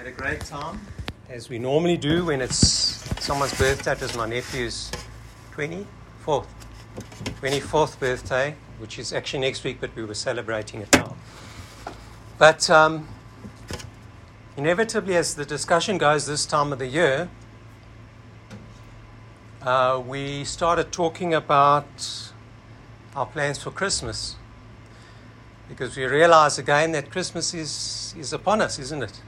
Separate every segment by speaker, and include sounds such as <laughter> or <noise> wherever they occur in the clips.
Speaker 1: Had a great time, as we normally do when it's someone's birthday. It was my nephew's 24th, 24th birthday, which is actually next week, but we were celebrating it now. But um, inevitably, as the discussion goes this time of the year, uh, we started talking about our plans for Christmas because we realize again that Christmas is, is upon us, isn't it?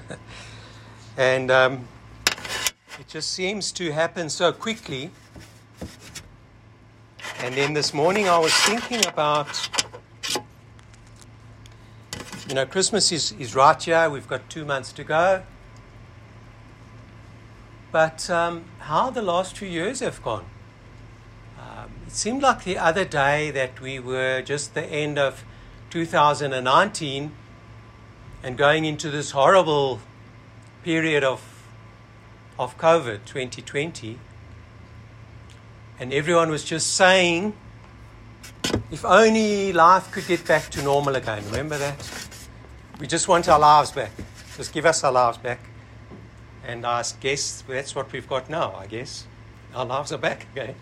Speaker 1: <laughs> and um, it just seems to happen so quickly. And then this morning I was thinking about, you know, Christmas is, is right here, we've got two months to go. But um, how the last few years have gone. Um, it seemed like the other day that we were just the end of 2019 and going into this horrible period of, of COVID 2020. And everyone was just saying, if only life could get back to normal again. Remember that? We just want our lives back. Just give us our lives back. And I guess that's what we've got now, I guess. Our lives are back again.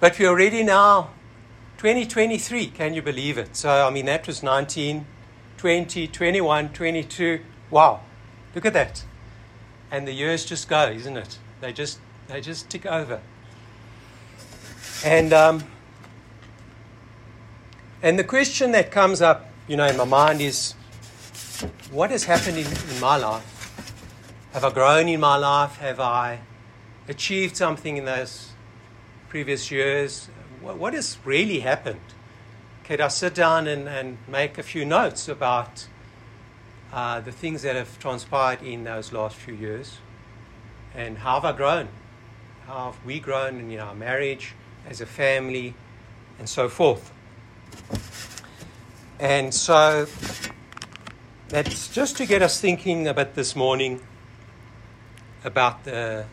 Speaker 1: But we're already now 2023, can you believe it? So, I mean, that was 19, 20, 21, 22. Wow, look at that. And the years just go, isn't it? They just, they just tick over. And, um, and the question that comes up, you know, in my mind is what has happened in, in my life? Have I grown in my life? Have I achieved something in those previous years? what has really happened? Could I sit down and, and make a few notes about uh, the things that have transpired in those last few years? And how have I grown? How have we grown in our marriage, as a family, and so forth? And so that's just to get us thinking about this morning about the,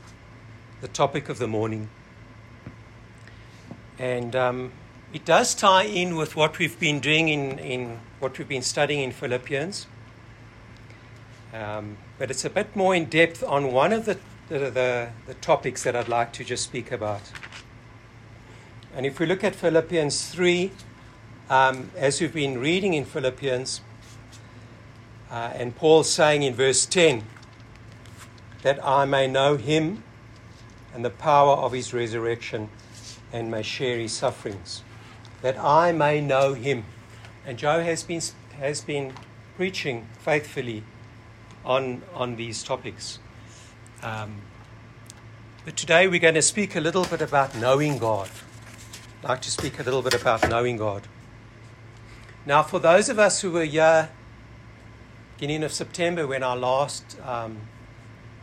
Speaker 1: the topic of the morning. And um, it does tie in with what we've been doing in, in what we've been studying in Philippians. Um, but it's a bit more in depth on one of the, the, the, the topics that I'd like to just speak about. And if we look at Philippians 3, um, as we've been reading in Philippians, uh, and Paul's saying in verse 10, that I may know him and the power of his resurrection and may share his sufferings, that I may know him. And Joe has been, has been preaching faithfully on, on these topics. Um, but today we're going to speak a little bit about knowing God. I'd like to speak a little bit about knowing God. Now, for those of us who were here beginning of September when our last, um,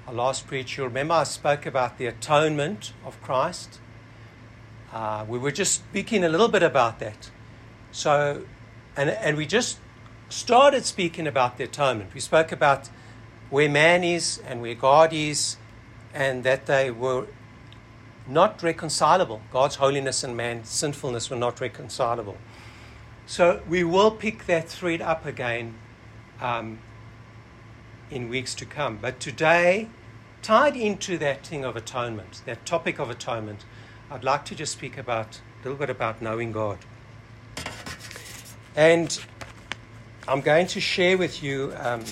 Speaker 1: our last preach, you'll remember I spoke about the atonement of Christ uh, we were just speaking a little bit about that. So, and, and we just started speaking about the atonement. We spoke about where man is and where God is, and that they were not reconcilable. God's holiness and man's sinfulness were not reconcilable. So we will pick that thread up again um, in weeks to come. But today, tied into that thing of atonement, that topic of atonement, I'd like to just speak about a little bit about knowing God. And I'm going to share with you um,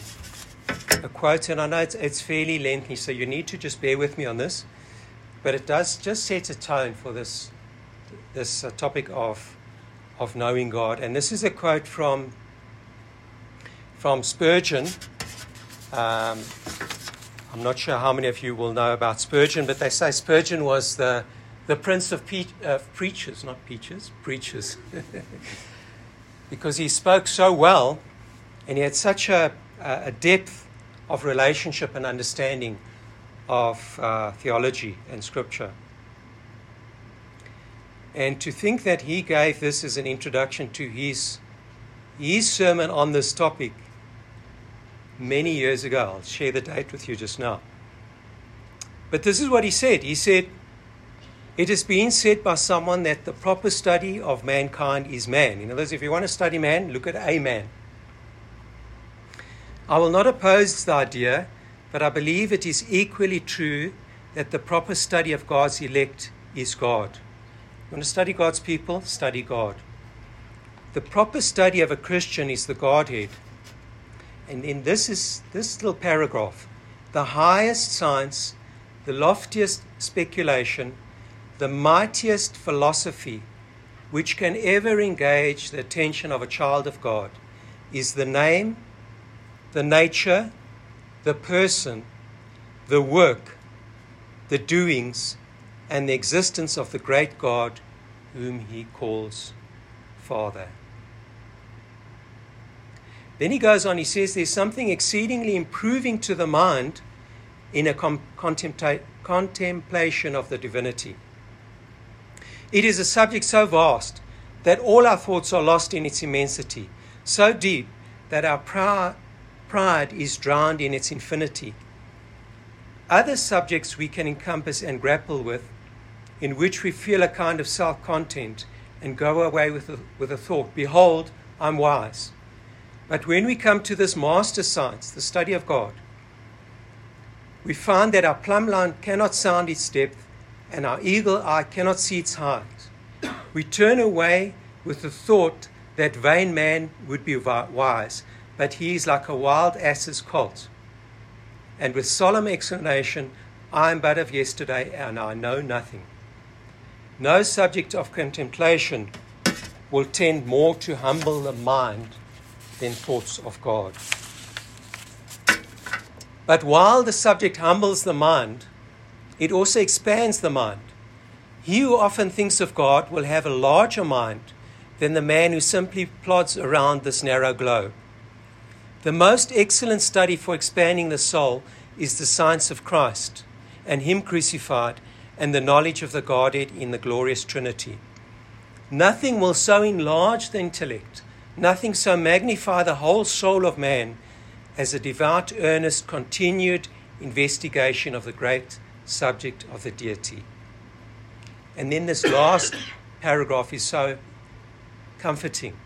Speaker 1: a quote, and I know it's, it's fairly lengthy, so you need to just bear with me on this. But it does just set a tone for this, this uh, topic of, of knowing God. And this is a quote from, from Spurgeon. Um, I'm not sure how many of you will know about Spurgeon, but they say Spurgeon was the the prince of pe- uh, preachers, not peaches, preachers. <laughs> because he spoke so well and he had such a, a depth of relationship and understanding of uh, theology and scripture. And to think that he gave this as an introduction to his, his sermon on this topic many years ago. I'll share the date with you just now. But this is what he said. He said, it has been said by someone that the proper study of mankind is man. In other words, if you want to study man, look at a man. I will not oppose the idea, but I believe it is equally true that the proper study of God's elect is God. You want to study God's people? Study God. The proper study of a Christian is the Godhead. And in this is this little paragraph, the highest science, the loftiest speculation, the mightiest philosophy which can ever engage the attention of a child of God is the name, the nature, the person, the work, the doings, and the existence of the great God whom he calls Father. Then he goes on, he says, There's something exceedingly improving to the mind in a com- contempla- contemplation of the divinity. It is a subject so vast that all our thoughts are lost in its immensity, so deep that our pride is drowned in its infinity. Other subjects we can encompass and grapple with, in which we feel a kind of self content and go away with a, with a thought, Behold, I'm wise. But when we come to this master science, the study of God, we find that our plumb line cannot sound its depth and our eagle eye cannot see its height. We turn away with the thought that vain man would be wise, but he is like a wild ass's colt. And with solemn explanation, I am but of yesterday and I know nothing. No subject of contemplation will tend more to humble the mind than thoughts of God. But while the subject humbles the mind, it also expands the mind. He who often thinks of God will have a larger mind than the man who simply plods around this narrow globe. The most excellent study for expanding the soul is the science of Christ and Him crucified and the knowledge of the Godhead in the glorious Trinity. Nothing will so enlarge the intellect, nothing so magnify the whole soul of man as a devout, earnest, continued investigation of the great subject of the deity. And then this last <coughs> paragraph is so comforting.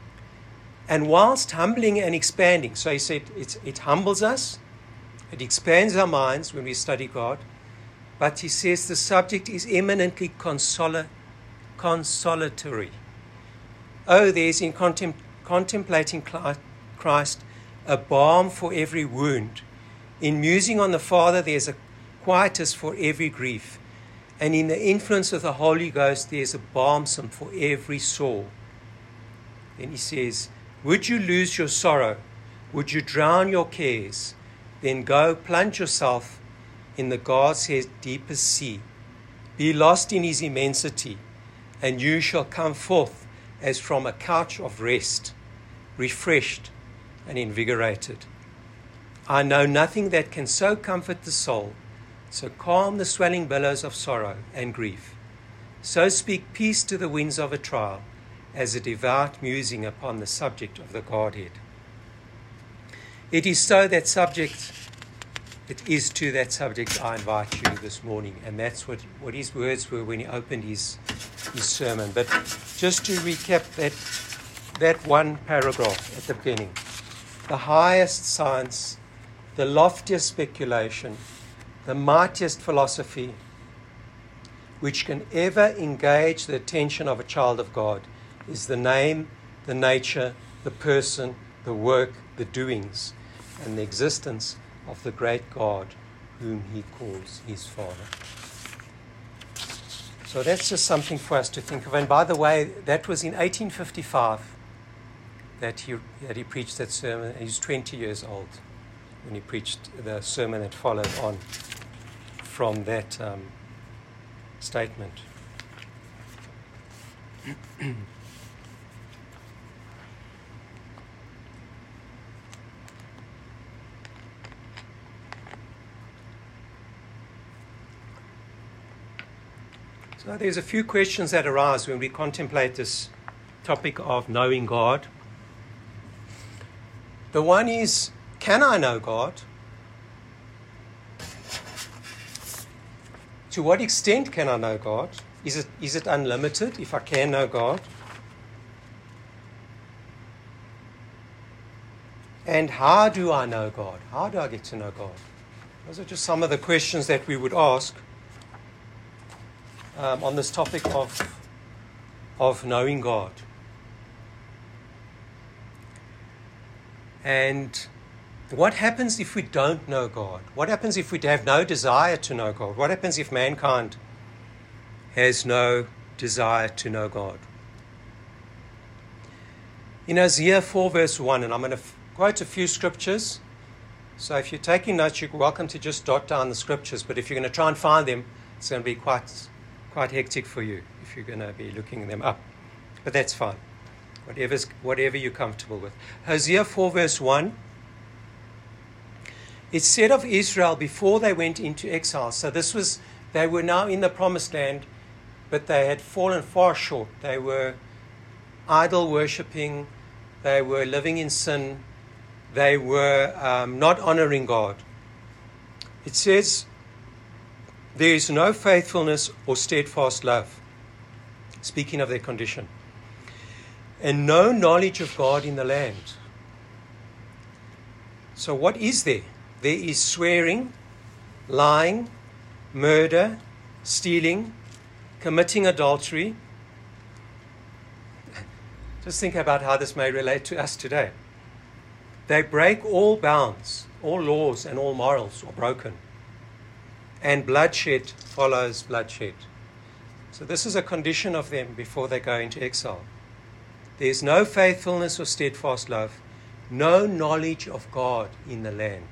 Speaker 1: And whilst humbling and expanding, so he said it humbles us, it expands our minds when we study God, but he says the subject is eminently consola- consolatory. Oh, there's in contem- contemplating Christ a balm for every wound. In musing on the Father, there's a quietus for every grief. And in the influence of the Holy Ghost, there's a balsam for every sore. Then he says, Would you lose your sorrow? Would you drown your cares? Then go plunge yourself in the God's deepest sea. Be lost in his immensity, and you shall come forth as from a couch of rest, refreshed and invigorated. I know nothing that can so comfort the soul so calm the swelling billows of sorrow and grief. So speak peace to the winds of a trial, as a devout musing upon the subject of the Godhead. It is so that subject, it is to that subject I invite you this morning, and that's what, what his words were when he opened his, his sermon. But just to recap that, that one paragraph at the beginning the highest science, the loftiest speculation, the mightiest philosophy which can ever engage the attention of a child of God is the name, the nature, the person, the work, the doings, and the existence of the great God whom he calls his Father. So that's just something for us to think of. And by the way, that was in 1855 that he, that he preached that sermon. He was 20 years old when he preached the sermon that followed on from that um, statement. <clears throat> So there's a few questions that arise when we contemplate this topic of knowing God. The one is, can I know God? To what extent can I know God? Is it, is it unlimited if I can know God? And how do I know God? How do I get to know God? Those are just some of the questions that we would ask um, on this topic of, of knowing God. And what happens if we don't know God? What happens if we have no desire to know God? What happens if mankind has no desire to know God? In Isaiah 4, verse 1, and I'm going to quote a few scriptures. So if you're taking notes, you're welcome to just dot down the scriptures. But if you're going to try and find them, it's going to be quite, quite hectic for you if you're going to be looking them up. But that's fine. Whatever's, whatever you're comfortable with. Hosea 4, verse 1. It said of Israel before they went into exile. So this was, they were now in the promised land, but they had fallen far short. They were idol worshipping, they were living in sin, they were um, not honoring God. It says, There is no faithfulness or steadfast love, speaking of their condition, and no knowledge of God in the land. So, what is there? There is swearing, lying, murder, stealing, committing adultery. Just think about how this may relate to us today. They break all bounds, all laws, and all morals are broken. And bloodshed follows bloodshed. So, this is a condition of them before they go into exile. There is no faithfulness or steadfast love, no knowledge of God in the land.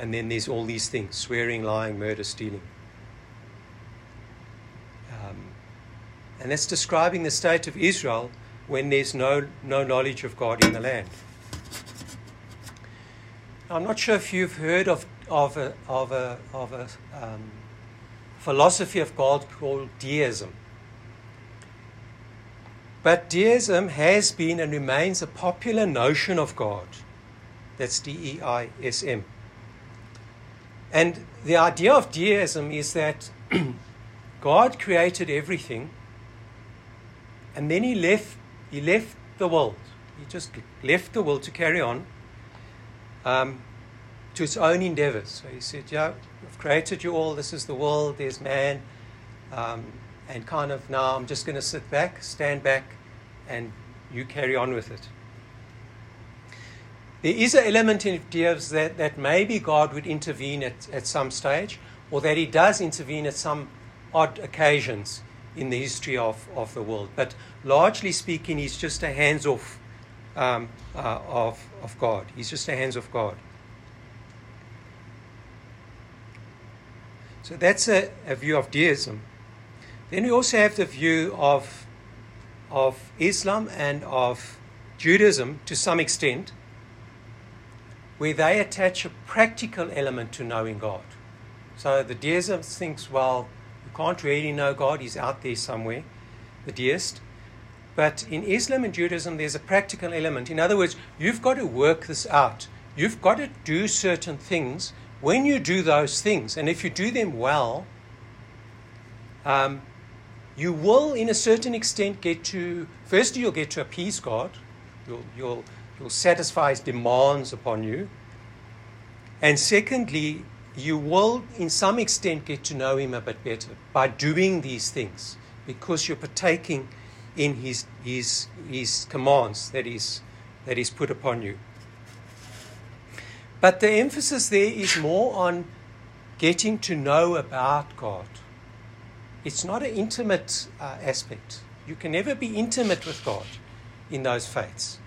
Speaker 1: And then there's all these things swearing, lying, murder, stealing. Um, and that's describing the state of Israel when there's no, no knowledge of God in the land. I'm not sure if you've heard of, of a, of a, of a um, philosophy of God called deism. But deism has been and remains a popular notion of God. That's D E I S M. And the idea of deism is that <clears throat> God created everything and then he left he left the world. He just left the world to carry on um, to its own endeavors. So he said, Yeah, I've created you all. This is the world. There's man. Um, and kind of now I'm just going to sit back, stand back, and you carry on with it. There is an element in deism that, that maybe God would intervene at, at some stage, or that he does intervene at some odd occasions in the history of, of the world. But largely speaking, he's just a hands off um, uh, of, of God. He's just a hands off God. So that's a, a view of deism. Then we also have the view of, of Islam and of Judaism to some extent, where they attach a practical element to knowing God. So the deism thinks, well, you can't really know God, he's out there somewhere, the deist. But in Islam and Judaism, there's a practical element. In other words, you've got to work this out. You've got to do certain things. When you do those things, and if you do them well, um, you will, in a certain extent, get to, firstly, you'll get to appease God. You'll, you'll, you'll satisfy his demands upon you. And secondly, you will, in some extent, get to know him a bit better by doing these things because you're partaking in his, his, his commands that he's, that he's put upon you. But the emphasis there is more on getting to know about God. It's not an intimate uh, aspect. You can never be intimate with God in those faiths.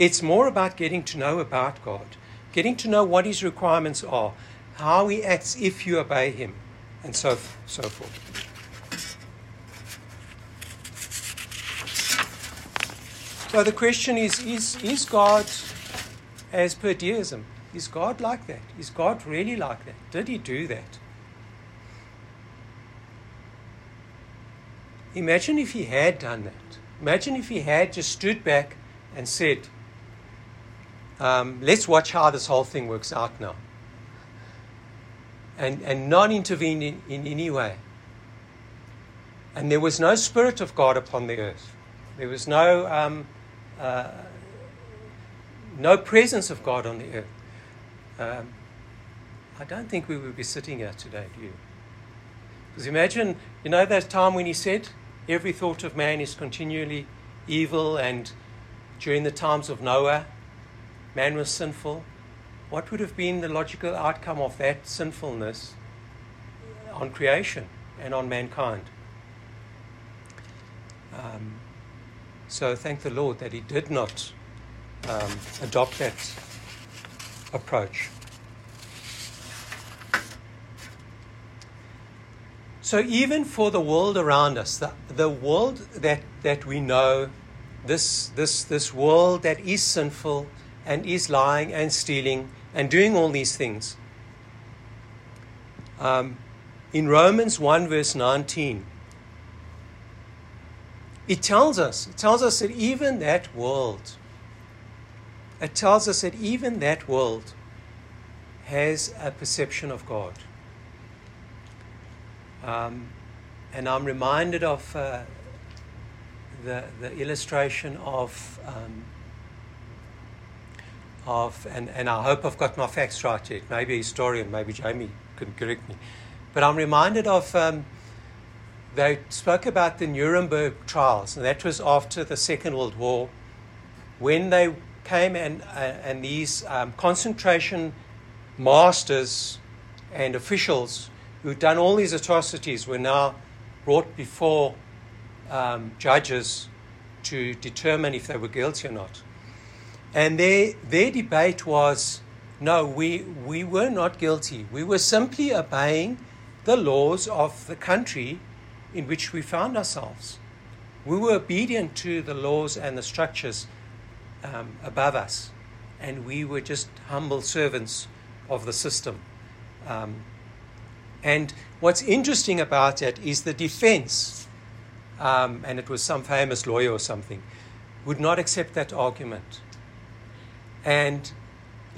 Speaker 1: It's more about getting to know about God, getting to know what His requirements are, how he acts if you obey him, and so, so forth. So the question is, is is God as per deism? Is God like that? Is God really like that? Did he do that? Imagine if he had done that. Imagine if he had just stood back and said, um, let's watch how this whole thing works out now and, and not intervene in, in any way. And there was no Spirit of God upon the earth. There was no, um, uh, no presence of God on the earth, um, I don't think we would be sitting here today, do you? Because imagine, you know, that time when he said, every thought of man is continually evil, and during the times of Noah, man was sinful. What would have been the logical outcome of that sinfulness on creation and on mankind? Um, so thank the Lord that He did not um, adopt that approach. So even for the world around us, the, the world that, that we know, this, this, this world that is sinful and is lying and stealing and doing all these things. Um, in Romans 1, verse 19, it tells us, it tells us that even that world, it tells us that even that world has a perception of God. Um, and I'm reminded of uh, the, the illustration of, um, of and, and I hope I've got my facts right yet. Maybe a historian, maybe Jamie can correct me. But I'm reminded of, um, they spoke about the Nuremberg trials, and that was after the Second World War, when they came and, uh, and these um, concentration masters and officials who'd done all these atrocities were now brought before um, judges to determine if they were guilty or not. And their, their debate was no, we, we were not guilty. We were simply obeying the laws of the country in which we found ourselves. We were obedient to the laws and the structures um, above us, and we were just humble servants of the system. Um, and what's interesting about it is the defense, um, and it was some famous lawyer or something, would not accept that argument. And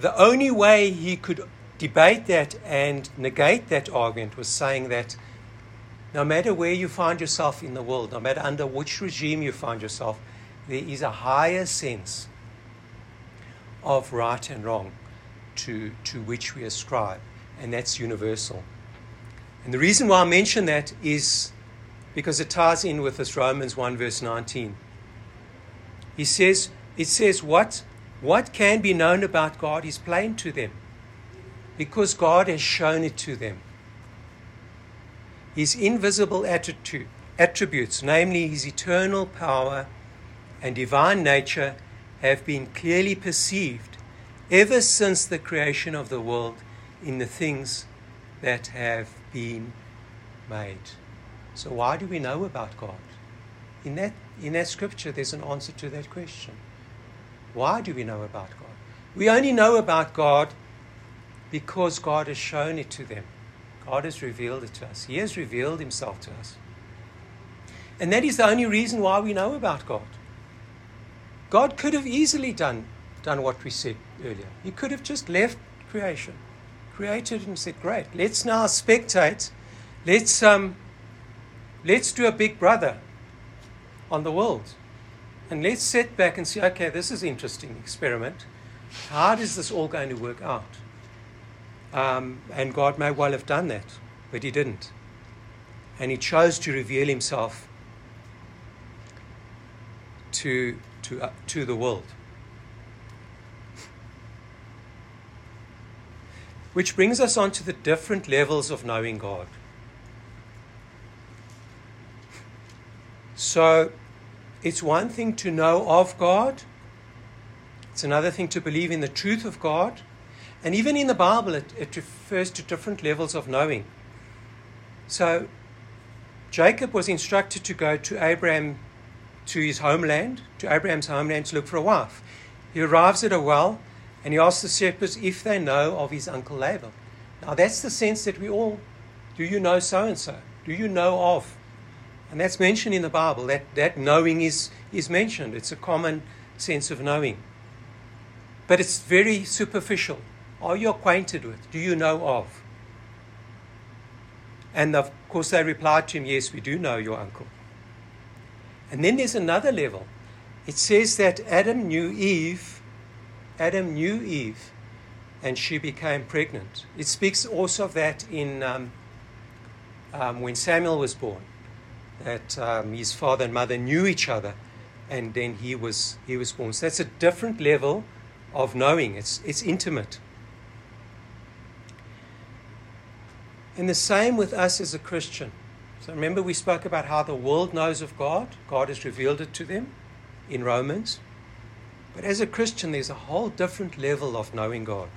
Speaker 1: the only way he could debate that and negate that argument was saying that no matter where you find yourself in the world, no matter under which regime you find yourself, there is a higher sense of right and wrong to, to which we ascribe, and that's universal. And the reason why I mention that is because it ties in with this Romans 1 verse 19. He says, it says, what, what can be known about God is plain to them because God has shown it to them. His invisible attitude, attributes, namely his eternal power and divine nature, have been clearly perceived ever since the creation of the world in the things that have been made. So, why do we know about God? In that, in that scripture, there's an answer to that question. Why do we know about God? We only know about God because God has shown it to them. God has revealed it to us. He has revealed Himself to us. And that is the only reason why we know about God. God could have easily done, done what we said earlier. He could have just left creation created and said, Great, let's now spectate. Let's, um, let's do a big brother on the world. And let's sit back and see, okay, this is an interesting experiment. How is this all going to work out? Um, and God may well have done that, but He didn't. And He chose to reveal Himself to, to, uh, to the world. Which brings us on to the different levels of knowing God. So, it's one thing to know of God, it's another thing to believe in the truth of God. And even in the Bible, it, it refers to different levels of knowing. So, Jacob was instructed to go to Abraham, to his homeland, to Abraham's homeland to look for a wife. He arrives at a well and he asks the shepherds if they know of his uncle Laban. Now, that's the sense that we all do you know so and so? Do you know of? And that's mentioned in the Bible. That, that knowing is, is mentioned. It's a common sense of knowing. But it's very superficial. Are you acquainted with? Do you know of? And of course, they replied to him, Yes, we do know your uncle. And then there's another level. It says that Adam knew Eve Adam knew Eve and she became pregnant. It speaks also of that in um, um, when Samuel was born, that um, his father and mother knew each other and then he was, he was born. So that's a different level of knowing, it's, it's intimate. And the same with us as a Christian. So remember, we spoke about how the world knows of God, God has revealed it to them in Romans. But as a Christian, there's a whole different level of knowing God.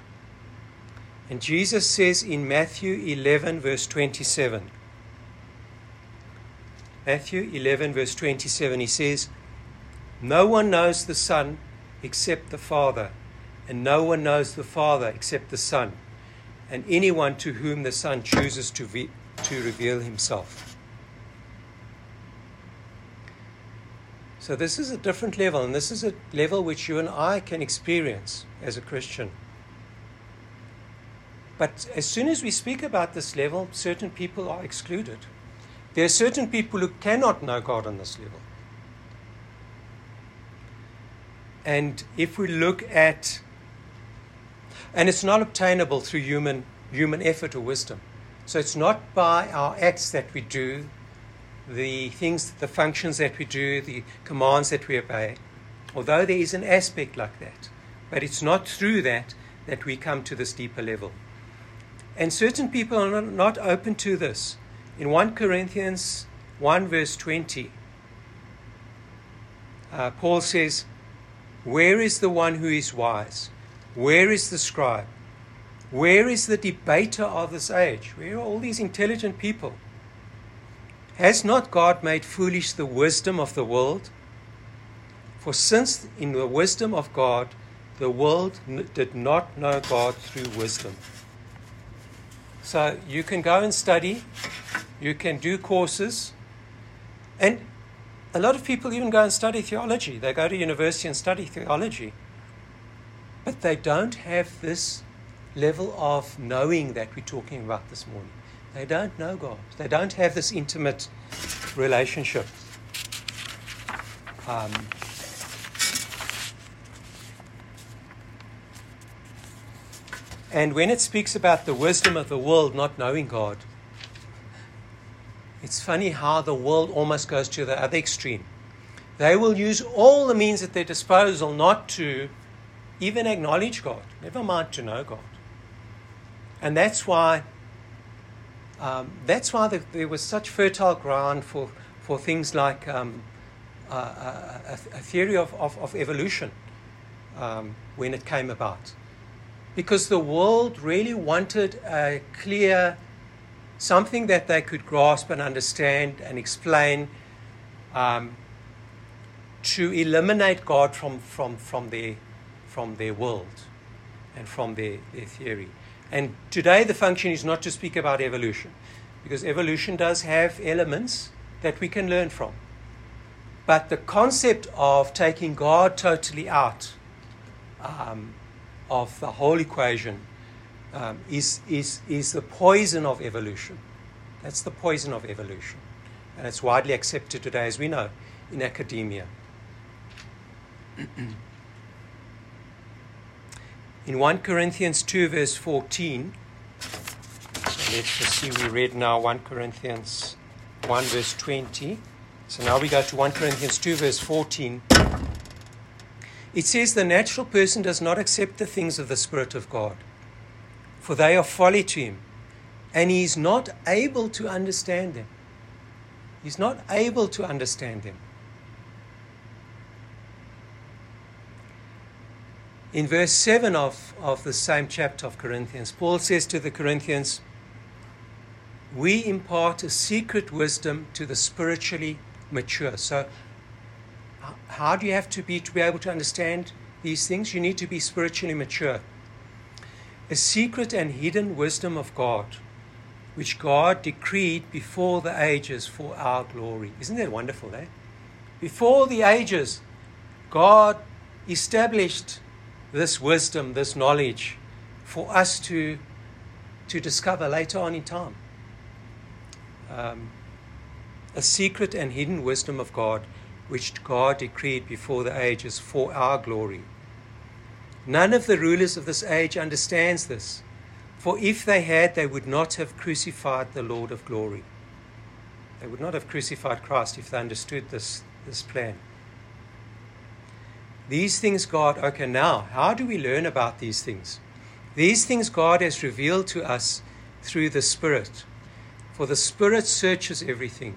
Speaker 1: And Jesus says in Matthew 11, verse 27, Matthew 11, verse 27, he says, No one knows the Son except the Father, and no one knows the Father except the Son, and anyone to whom the Son chooses to, ve- to reveal himself. So, this is a different level, and this is a level which you and I can experience as a Christian. But as soon as we speak about this level, certain people are excluded. There are certain people who cannot know God on this level. And if we look at, and it's not obtainable through human, human effort or wisdom. So it's not by our acts that we do, the things, the functions that we do, the commands that we obey, although there is an aspect like that. But it's not through that that we come to this deeper level. And certain people are not open to this. In 1 Corinthians 1, verse 20, uh, Paul says, Where is the one who is wise? Where is the scribe? Where is the debater of this age? Where are all these intelligent people? Has not God made foolish the wisdom of the world? For since in the wisdom of God, the world n- did not know God through wisdom. So you can go and study, you can do courses, and a lot of people even go and study theology. They go to university and study theology. But they don't have this level of knowing that we're talking about this morning. They don't know God. They don't have this intimate relationship. Um, And when it speaks about the wisdom of the world not knowing God, it's funny how the world almost goes to the other extreme. They will use all the means at their disposal not to even acknowledge God, never mind to know God. And that's why um, that's why the, there was such fertile ground for, for things like um, uh, a, a, theory of, of, of evolution um, when it came about because the world really wanted a clear something that they could grasp and understand and explain um, to eliminate God from, from, from, their, from their world and from their, their theory. And today, the function is not to speak about evolution, because evolution does have elements that we can learn from. But the concept of taking God totally out um, of the whole equation um, is, is, is the poison of evolution. That's the poison of evolution. And it's widely accepted today, as we know, in academia. <clears throat> in 1 Corinthians 2, verse 14, let's just see, we read now 1 Corinthians 1, verse 20. So now we go to 1 Corinthians 2, verse 14. It says the natural person does not accept the things of the Spirit of God, for they are folly to him, and he is not able to understand them. He's not able to understand them. In verse 7 of, of the same chapter of Corinthians, Paul says to the Corinthians, We impart a secret wisdom to the spiritually mature. So how do you have to be to be able to understand these things? You need to be spiritually mature. A secret and hidden wisdom of God, which God decreed before the ages for our glory. Isn't that wonderful, eh? Before the ages, God established this wisdom, this knowledge for us to, to discover later on in time. Um, a secret and hidden wisdom of God which God decreed before the ages for our glory. None of the rulers of this age understands this. For if they had, they would not have crucified the Lord of glory. They would not have crucified Christ if they understood this, this plan. These things God, okay, now, how do we learn about these things? These things God has revealed to us through the Spirit. For the Spirit searches everything,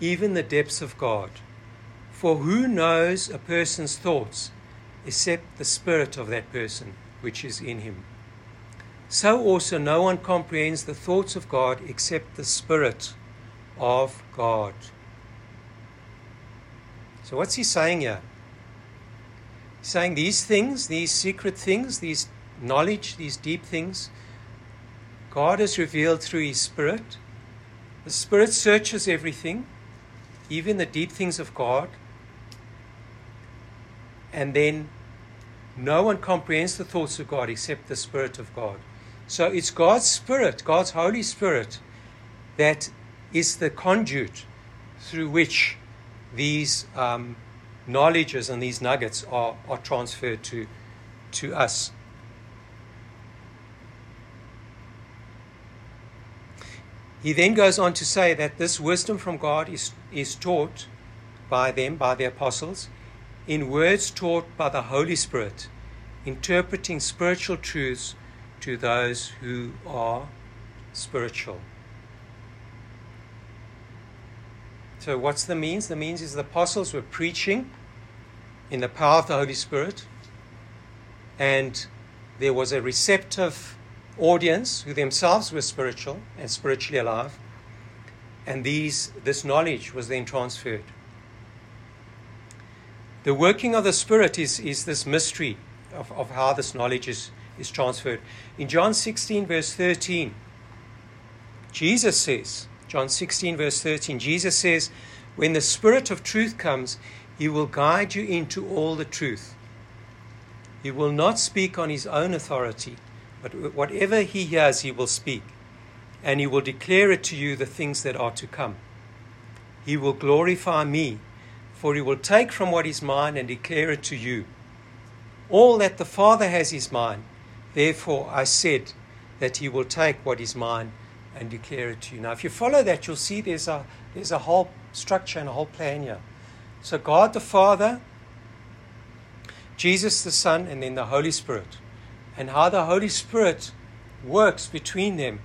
Speaker 1: even the depths of God. For who knows a person's thoughts except the Spirit of that person which is in him? so also no one comprehends the thoughts of God except the Spirit of God. So, what's he saying here? He's saying these things, these secret things, these knowledge, these deep things, God has revealed through his Spirit. The Spirit searches everything, even the deep things of God. And then no one comprehends the thoughts of God except the Spirit of God. So it's God's Spirit, God's Holy Spirit, that is the conduit through which these um, knowledges and these nuggets are, are transferred to, to us. He then goes on to say that this wisdom from God is, is taught by them, by the apostles, in words taught by the Holy Spirit, interpreting spiritual truths to those who are spiritual. So, what's the means? The means is the apostles were preaching in the power of the Holy Spirit, and there was a receptive audience who themselves were spiritual and spiritually alive, and these, this knowledge was then transferred. The working of the Spirit is, is this mystery of, of how this knowledge is, is transferred. In John 16, verse 13, Jesus says, John 16, verse 13, Jesus says, When the Spirit of truth comes, he will guide you into all the truth. He will not speak on his own authority, but whatever he hears, he will speak, and he will declare it to you the things that are to come. He will glorify me, for he will take from what is mine and declare it to you. All that the Father has is mine. Therefore, I said that he will take what is mine and declare it to you. Now, if you follow that, you'll see there's a, there's a whole structure and a whole plan here. So, God the Father, Jesus the Son, and then the Holy Spirit. And how the Holy Spirit works between them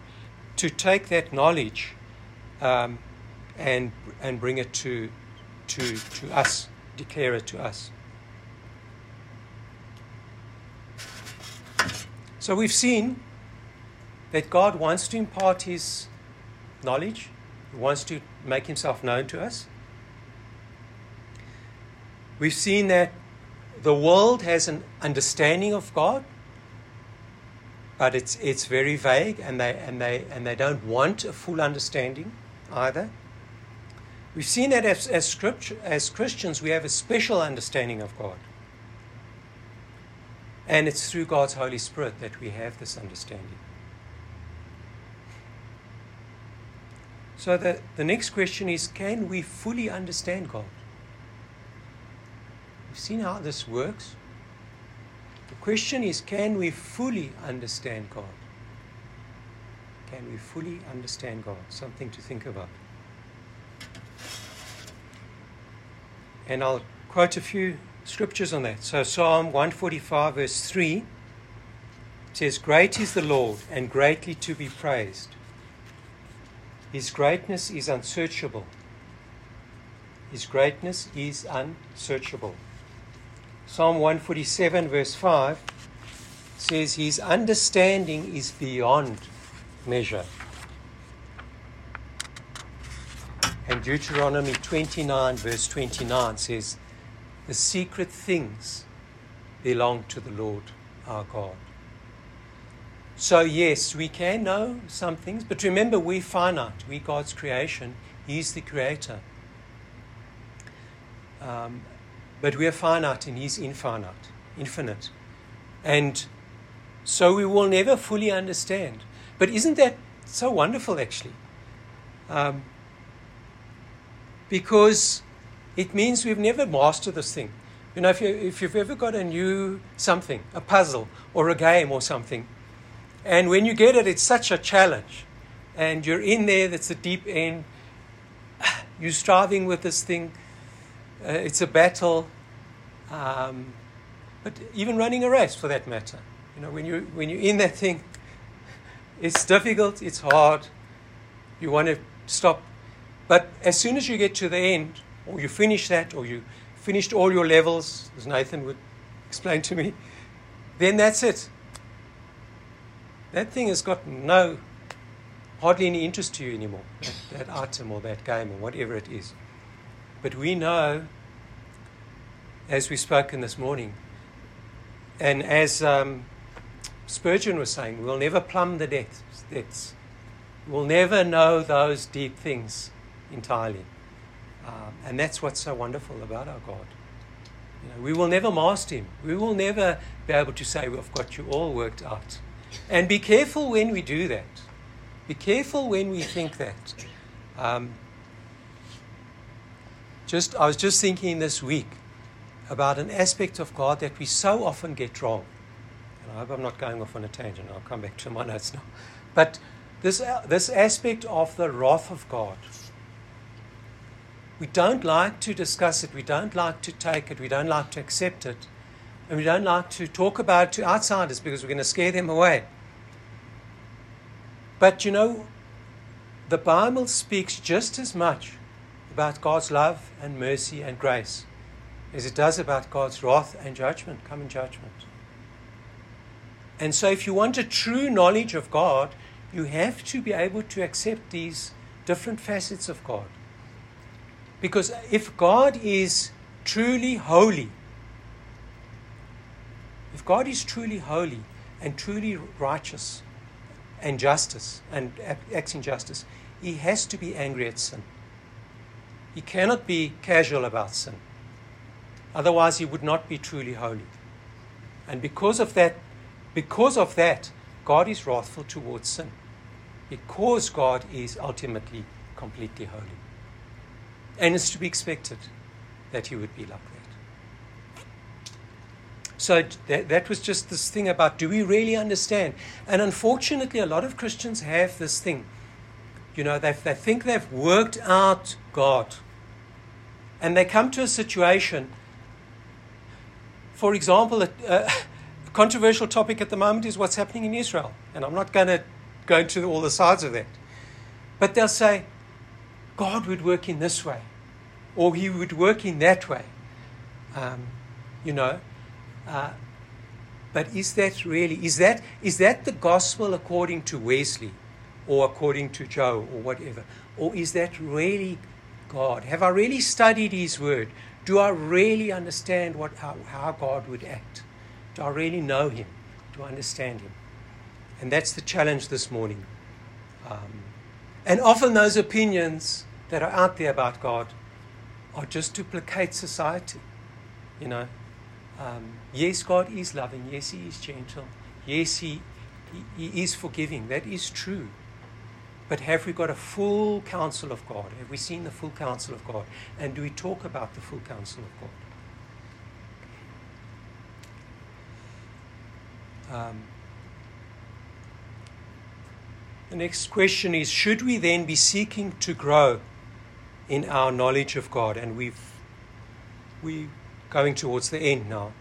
Speaker 1: to take that knowledge um, and, and bring it to, to, to us, declare it to us. So we've seen that God wants to impart His knowledge, He wants to make Himself known to us. We've seen that the world has an understanding of God, but it's, it's very vague and they, and, they, and they don't want a full understanding either. We've seen that as, as, scripture, as Christians, we have a special understanding of God. And it's through God's Holy Spirit that we have this understanding. So the, the next question is can we fully understand God? We've seen how this works. The question is can we fully understand God? Can we fully understand God? Something to think about. And I'll quote a few scriptures on that. So Psalm 145, verse 3 says, Great is the Lord and greatly to be praised. His greatness is unsearchable. His greatness is unsearchable. Psalm 147, verse 5 says, His understanding is beyond measure. And Deuteronomy 29, verse 29 says, the secret things belong to the Lord our God. So, yes, we can know some things, but remember, we're finite. We're God's creation, He's the creator. Um, but we're finite and He's infinite, infinite. And so we will never fully understand. But isn't that so wonderful, actually? Um, because it means we've never mastered this thing. You know, if, you, if you've ever got a new something, a puzzle or a game or something, and when you get it, it's such a challenge, and you're in there, that's a deep end, <sighs> you're striving with this thing, uh, it's a battle, um, but even running a race for that matter. You know, when, you, when you're in that thing, <laughs> it's difficult, it's hard, you want to stop. But as soon as you get to the end, or you finish that, or you finished all your levels, as Nathan would explain to me, then that's it. That thing has got no, hardly any interest to you anymore, that, that item or that game or whatever it is. But we know, as we've spoken this morning, and as um, Spurgeon was saying, we'll never plumb the depths. We'll never know those deep things entirely. Um, and that's what's so wonderful about our God. You know, we will never master Him. We will never be able to say, We've got you all worked out. And be careful when we do that. Be careful when we think that. Um, just, I was just thinking this week about an aspect of God that we so often get wrong. And I hope I'm not going off on a tangent. I'll come back to my <laughs> notes now. But this, this aspect of the wrath of God. We don't like to discuss it, we don't like to take it, we don't like to accept it, and we don't like to talk about it to outsiders because we're going to scare them away. But you know, the Bible speaks just as much about God's love and mercy and grace as it does about God's wrath and judgment, coming judgment. And so, if you want a true knowledge of God, you have to be able to accept these different facets of God. Because if God is truly holy, if God is truly holy and truly righteous and justice and acts in justice, he has to be angry at sin. He cannot be casual about sin. Otherwise, he would not be truly holy. And because of that, because of that, God is wrathful towards sin because God is ultimately completely holy. And it's to be expected that He would be like that. So that, that was just this thing about do we really understand? And unfortunately, a lot of Christians have this thing. You know, they, they think they've worked out God. And they come to a situation, for example, a, a controversial topic at the moment is what's happening in Israel. And I'm not going to go into all the sides of that. But they'll say, God would work in this way, or He would work in that way. Um, you know, uh, but is that really is that is that the gospel according to Wesley, or according to Joe, or whatever, or is that really God? Have I really studied His Word? Do I really understand what how, how God would act? Do I really know Him? Do I understand Him? And that's the challenge this morning. Um, and often those opinions that are out there about God are just to placate society. You know, um, yes, God is loving. Yes, He is gentle. Yes, he, he, he is forgiving. That is true. But have we got a full counsel of God? Have we seen the full counsel of God? And do we talk about the full counsel of God? Um, the next question is Should we then be seeking to grow in our knowledge of God? And we've, we're going towards the end now.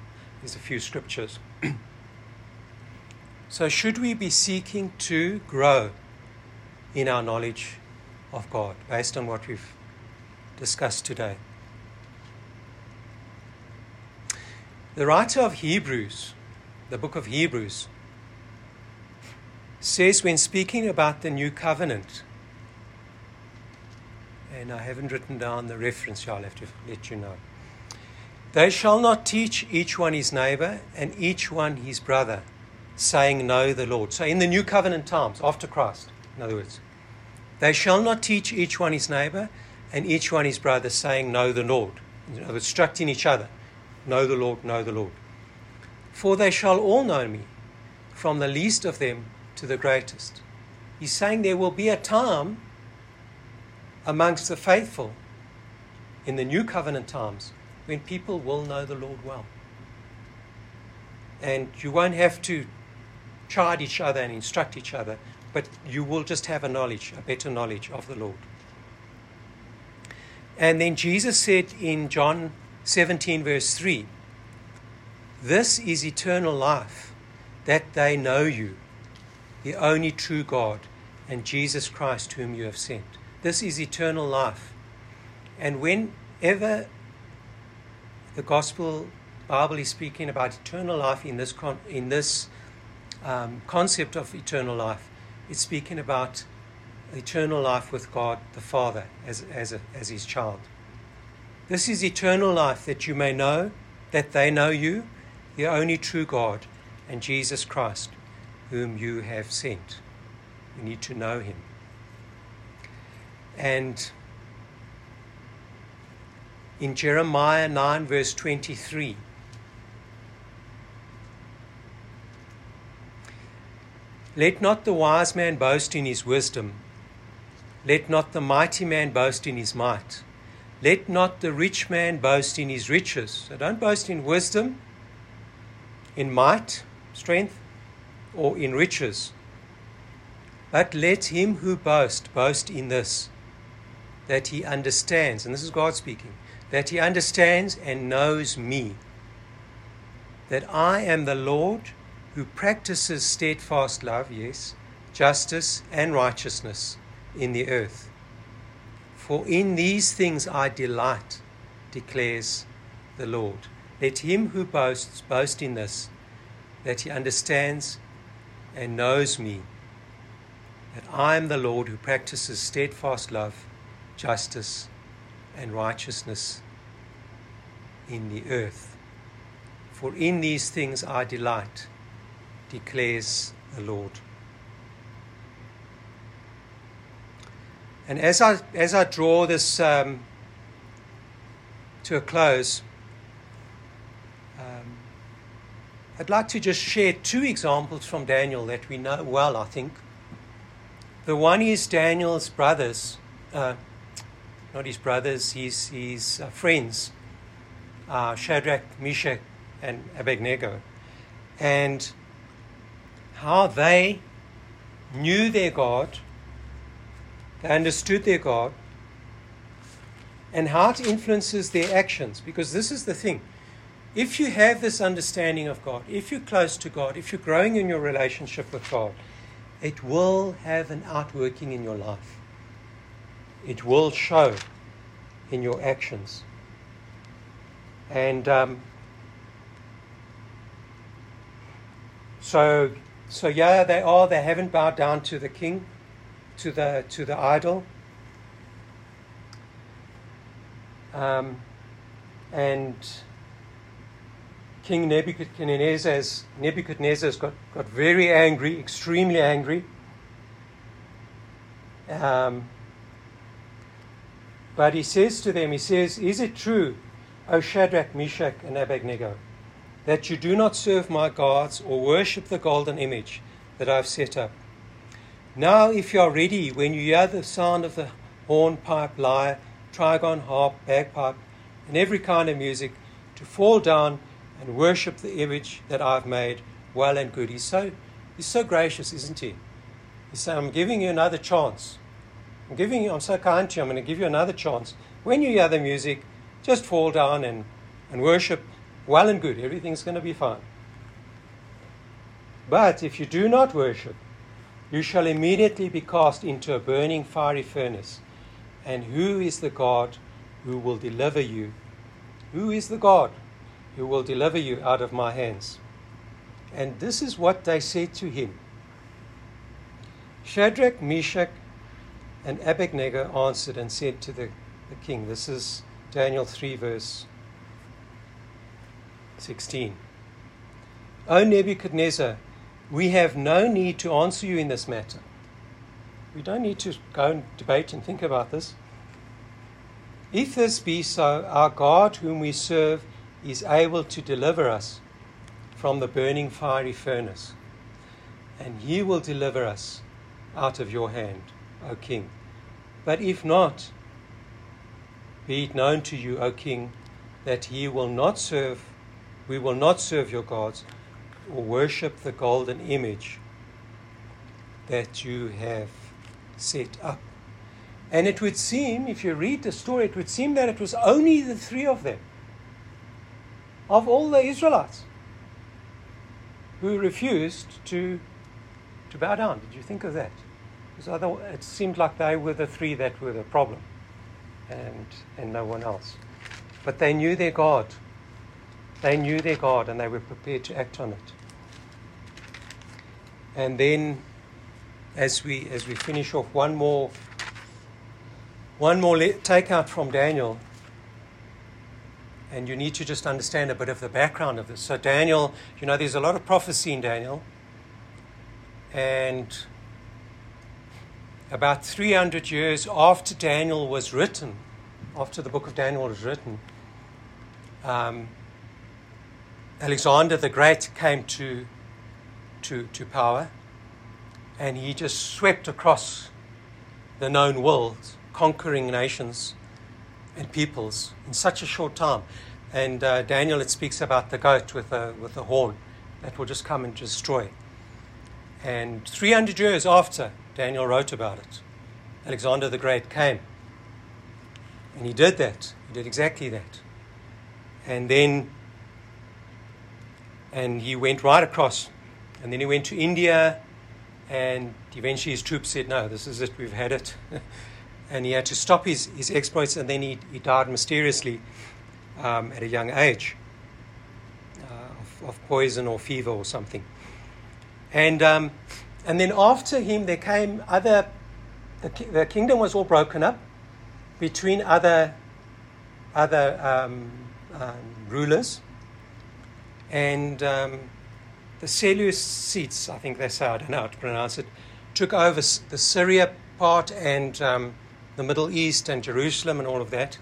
Speaker 1: There's a few scriptures. <clears throat> so, should we be seeking to grow in our knowledge of God based on what we've discussed today? The writer of Hebrews, the book of Hebrews, says when speaking about the new covenant, and I haven't written down the reference, so I'll have to let you know. They shall not teach each one his neighbor and each one his brother, saying, Know the Lord. So in the new covenant times, after Christ, in other words, they shall not teach each one his neighbor and each one his brother, saying, Know the Lord. In other words, instructing each other, Know the Lord, know the Lord. For they shall all know me, from the least of them to the greatest. He's saying there will be a time amongst the faithful in the new covenant times when people will know the Lord well. And you won't have to chide each other and instruct each other, but you will just have a knowledge, a better knowledge of the Lord. And then Jesus said in John 17, verse 3, This is eternal life, that they know you, the only true God, and Jesus Christ, whom you have sent. This is eternal life. And whenever the gospel Bible is speaking about eternal life in this, con- in this um, concept of eternal life, it's speaking about eternal life with God the Father as, as, a, as his child. This is eternal life that you may know, that they know you, the only true God, and Jesus Christ, whom you have sent. You need to know him. And in Jeremiah 9, verse 23, Let not the wise man boast in his wisdom. Let not the mighty man boast in his might. Let not the rich man boast in his riches. So don't boast in wisdom, in might, strength, or in riches. But let him who boasts boast in this, that he understands, and this is God speaking, that he understands and knows me, that I am the Lord who practices steadfast love, yes, justice and righteousness in the earth. For in these things I delight, declares the Lord. Let him who boasts boast in this, that he understands and knows me, that I am the Lord who practices steadfast love, justice, and righteousness in the earth. For in these things I delight declares the Lord. And as I, as I draw this um, to a close, um, I'd like to just share two examples from Daniel that we know well, I think. The one is Daniel's brothers, uh, not his brothers, his, his uh, friends, uh, Shadrach, Meshach, and Abednego. And how they knew their God, they understood their God, and how it influences their actions. Because this is the thing. If you have this understanding of God, if you're close to God, if you're growing in your relationship with God, it will have an outworking in your life. It will show in your actions. And um, so so yeah, they are. They haven't bowed down to the king, to the to the idol. Um, and King Nebuchadnezzar, Nebuchadnezzar got, got very angry, extremely angry. Um, but he says to them, he says, Is it true, O Shadrach, Meshach, and Abednego? that you do not serve my gods or worship the golden image that I have set up. Now, if you are ready, when you hear the sound of the horn, pipe, lyre, trigon, harp, bagpipe, and every kind of music, to fall down and worship the image that I've made, well and good. He's so, he's so gracious, isn't he? He saying, I'm giving you another chance. I'm giving you, I'm so kind to you, I'm going to give you another chance. When you hear the music, just fall down and, and worship well and good, everything's going to be fine. But if you do not worship, you shall immediately be cast into a burning fiery furnace. And who is the God who will deliver you? Who is the God who will deliver you out of my hands? And this is what they said to him Shadrach, Meshach, and Abednego answered and said to the, the king, This is Daniel 3, verse 16. O Nebuchadnezzar, we have no need to answer you in this matter. We don't need to go and debate and think about this. If this be so, our God, whom we serve, is able to deliver us from the burning fiery furnace, and he will deliver us out of your hand, O king. But if not, be it known to you, O king, that he will not serve, we will not serve your gods or worship the golden image that you have set up. And it would seem, if you read the story, it would seem that it was only the three of them, of all the Israelites, who refused to, to bow down. Did you think of that? Because it seemed like they were the three that were the problem, and, and no one else. But they knew their God. They knew their God, and they were prepared to act on it. And then, as we as we finish off, one more one more le- takeout from Daniel, and you need to just understand a bit of the background of this. So, Daniel, you know, there's a lot of prophecy in Daniel, and about 300 years after Daniel was written, after the book of Daniel was written, um, Alexander the Great came to, to, to power, and he just swept across the known world conquering nations and peoples in such a short time. And uh, Daniel, it speaks about the goat with a, with a horn that will just come and destroy. And 300 years after Daniel wrote about it, Alexander the Great came. And he did that. He did exactly that. And then, and he went right across. And then he went to India. And eventually his troops said, No, this is it, we've had it. <laughs> and he had to stop his, his exploits, and then he, he died mysteriously um, at a young age uh, of, of, poison or fever or something. And, um, and then after him, there came other, the, the, kingdom was all broken up between other, other um, um rulers. And um, the Seleucids, I think that's how I don't know how to pronounce it, took over the Syria part and um, the Middle East and Jerusalem and all of that.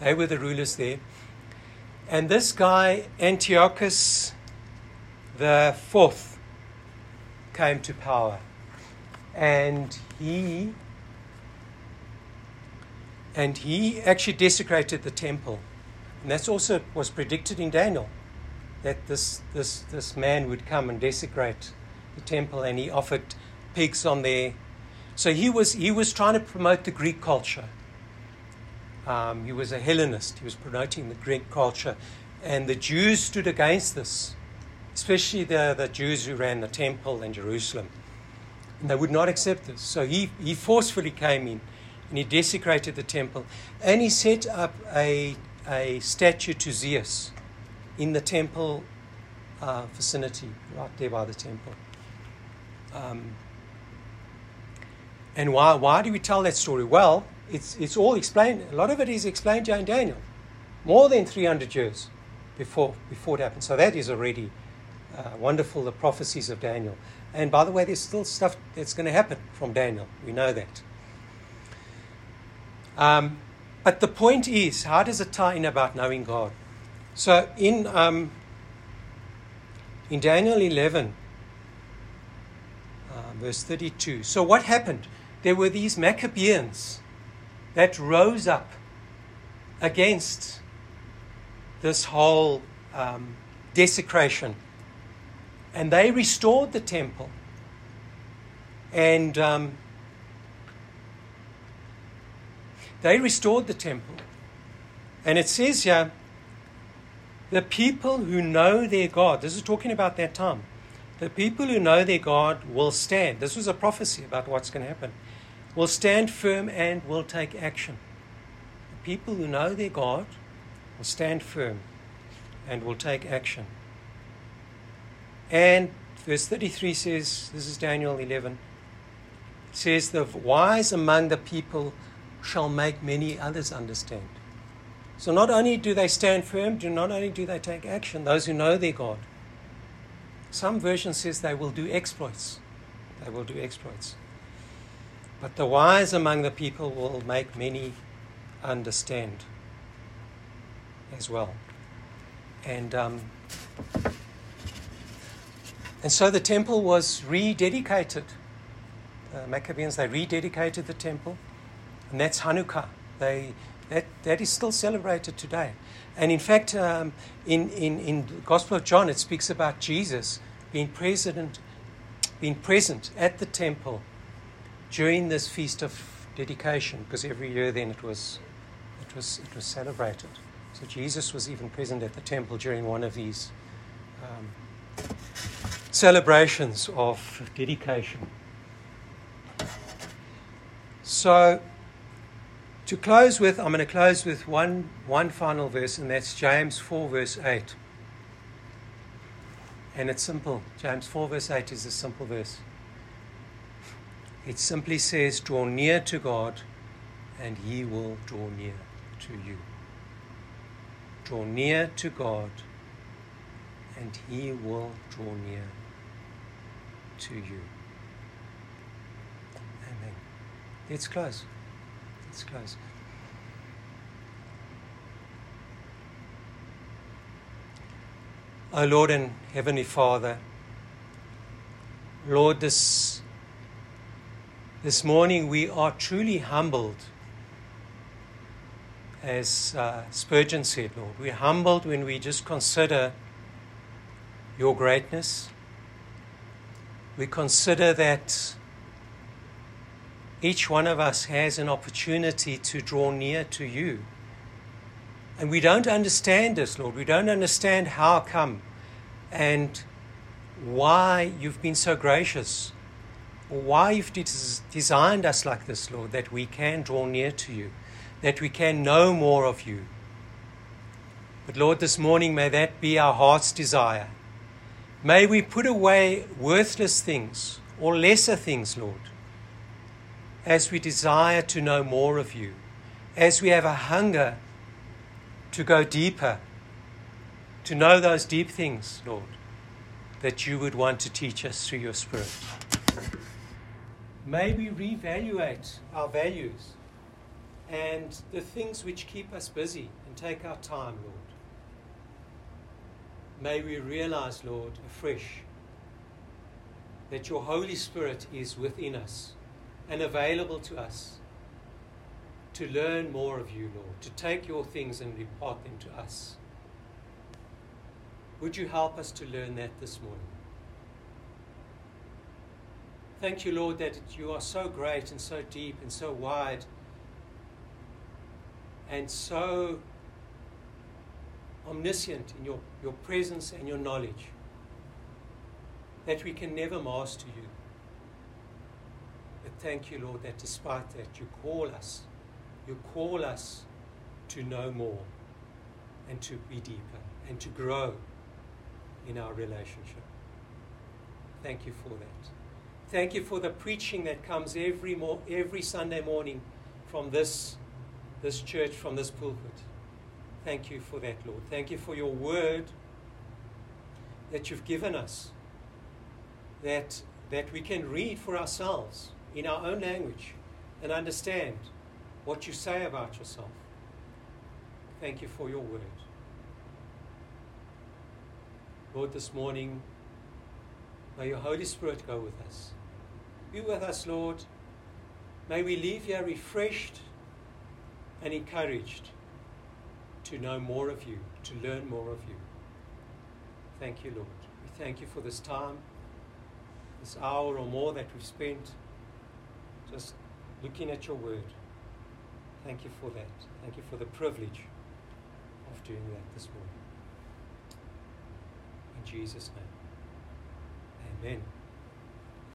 Speaker 1: They were the rulers there. And this guy, Antiochus the fourth, came to power. And he and he actually desecrated the temple. And that's also was predicted in Daniel that this this this man would come and desecrate the temple and he offered pigs on there so he was, he was trying to promote the Greek culture. Um, he was a Hellenist. He was promoting the Greek culture. And the Jews stood against this, especially the, the Jews who ran the temple in Jerusalem. And they would not accept this. So he, he forcefully came in and he desecrated the temple. And he set up a, a statue to Zeus in the temple uh, vicinity, right there by the temple. Um, and why, why do we tell that story? Well, it's, it's all explained, a lot of it is explained in Daniel, more than 300 years before, before it happened. So that is already uh, wonderful, the prophecies of Daniel. And by the way, there's still stuff that's going to happen from Daniel. We know that. Um, but the point is, how does it tie in about knowing God? So in, um, in Daniel 11, uh, verse 32, so what happened? There were these Maccabeans that rose up against this whole um, desecration. And they restored the temple. And um, they restored the temple. And it says here, the people who know their God, this is talking about that time, the people who know their God will stand. This was a prophecy about what's going to happen will stand firm and will take action. The people who know their God will stand firm and will take action. And verse 33 says, this is Daniel 11, says, The wise among the people shall make many others understand. So not only do they stand firm, do not only do they take action, those who know their God. Some version says they will do exploits. They will do exploits. But the wise among the people will make many understand as well. And, um, and so the temple was rededicated. The Maccabees, they rededicated the temple. And that's Hanukkah. They, That, that is still celebrated today. And in fact, um, in, in, in the Gospel of John, it speaks about Jesus being present, being present at the temple during this feast of dedication, because every year then it was, it was, it was celebrated. So Jesus was even present at the temple during one of these um, celebrations of dedication. So to close with, I'm going to close with one, one final verse, and that's James 4, verse 8. And it's simple. James 4, verse 8 is a simple verse. It simply says, Draw near to God, and He will draw near to you. Draw near to God, and He will draw near to you. Amen. Let's close. Let's close. Our Lord and Heavenly Father, Lord, this, this morning we are truly humbled. As uh, Spurgeon said, Lord, we're humbled when we just consider your greatness. We consider that each one of us has an opportunity to draw near to you. And we don't understand this, Lord. We don't understand how come and why you've been so gracious, why you've des- designed us like this, Lord, that we can draw near to you, that we can know more of you. But Lord, this morning may that be our heart's desire. May we put away worthless things or lesser things, Lord as we desire to know more of you, as we have a hunger to go deeper, to know those deep things, Lord, that you would want to teach us through your Spirit. May we reevaluate our values and the things which keep us busy and take our time, Lord. May we realize, Lord, afresh that your Holy Spirit is within us and available to us to learn more of you, Lord, to take your things and impart them to us. Would you help us to learn that this morning? Thank you, Lord, that you are so great and so deep and so wide and so omniscient in your, your presence and your knowledge that we can never master you But thank you, Lord, that despite that, you call us. You call us to know more and to be deeper and to grow in our relationship. Thank you for that. Thank you for the preaching that comes every, mo- every Sunday morning from this, this church, from this pulpit. Thank you for that, Lord. Thank you for your word that you've given us, that, that we can read for ourselves in our own language and understand what you say about yourself. Thank you for your word. Lord, this morning, may your Holy Spirit go with us. Be with us, Lord. May we leave here refreshed and encouraged to know more of you, to learn more of you. Thank you, Lord. We thank you for this time, this hour or more that we've spent just looking at your word. Thank you for that. Thank you for the privilege of doing that this morning. In Jesus' name, amen.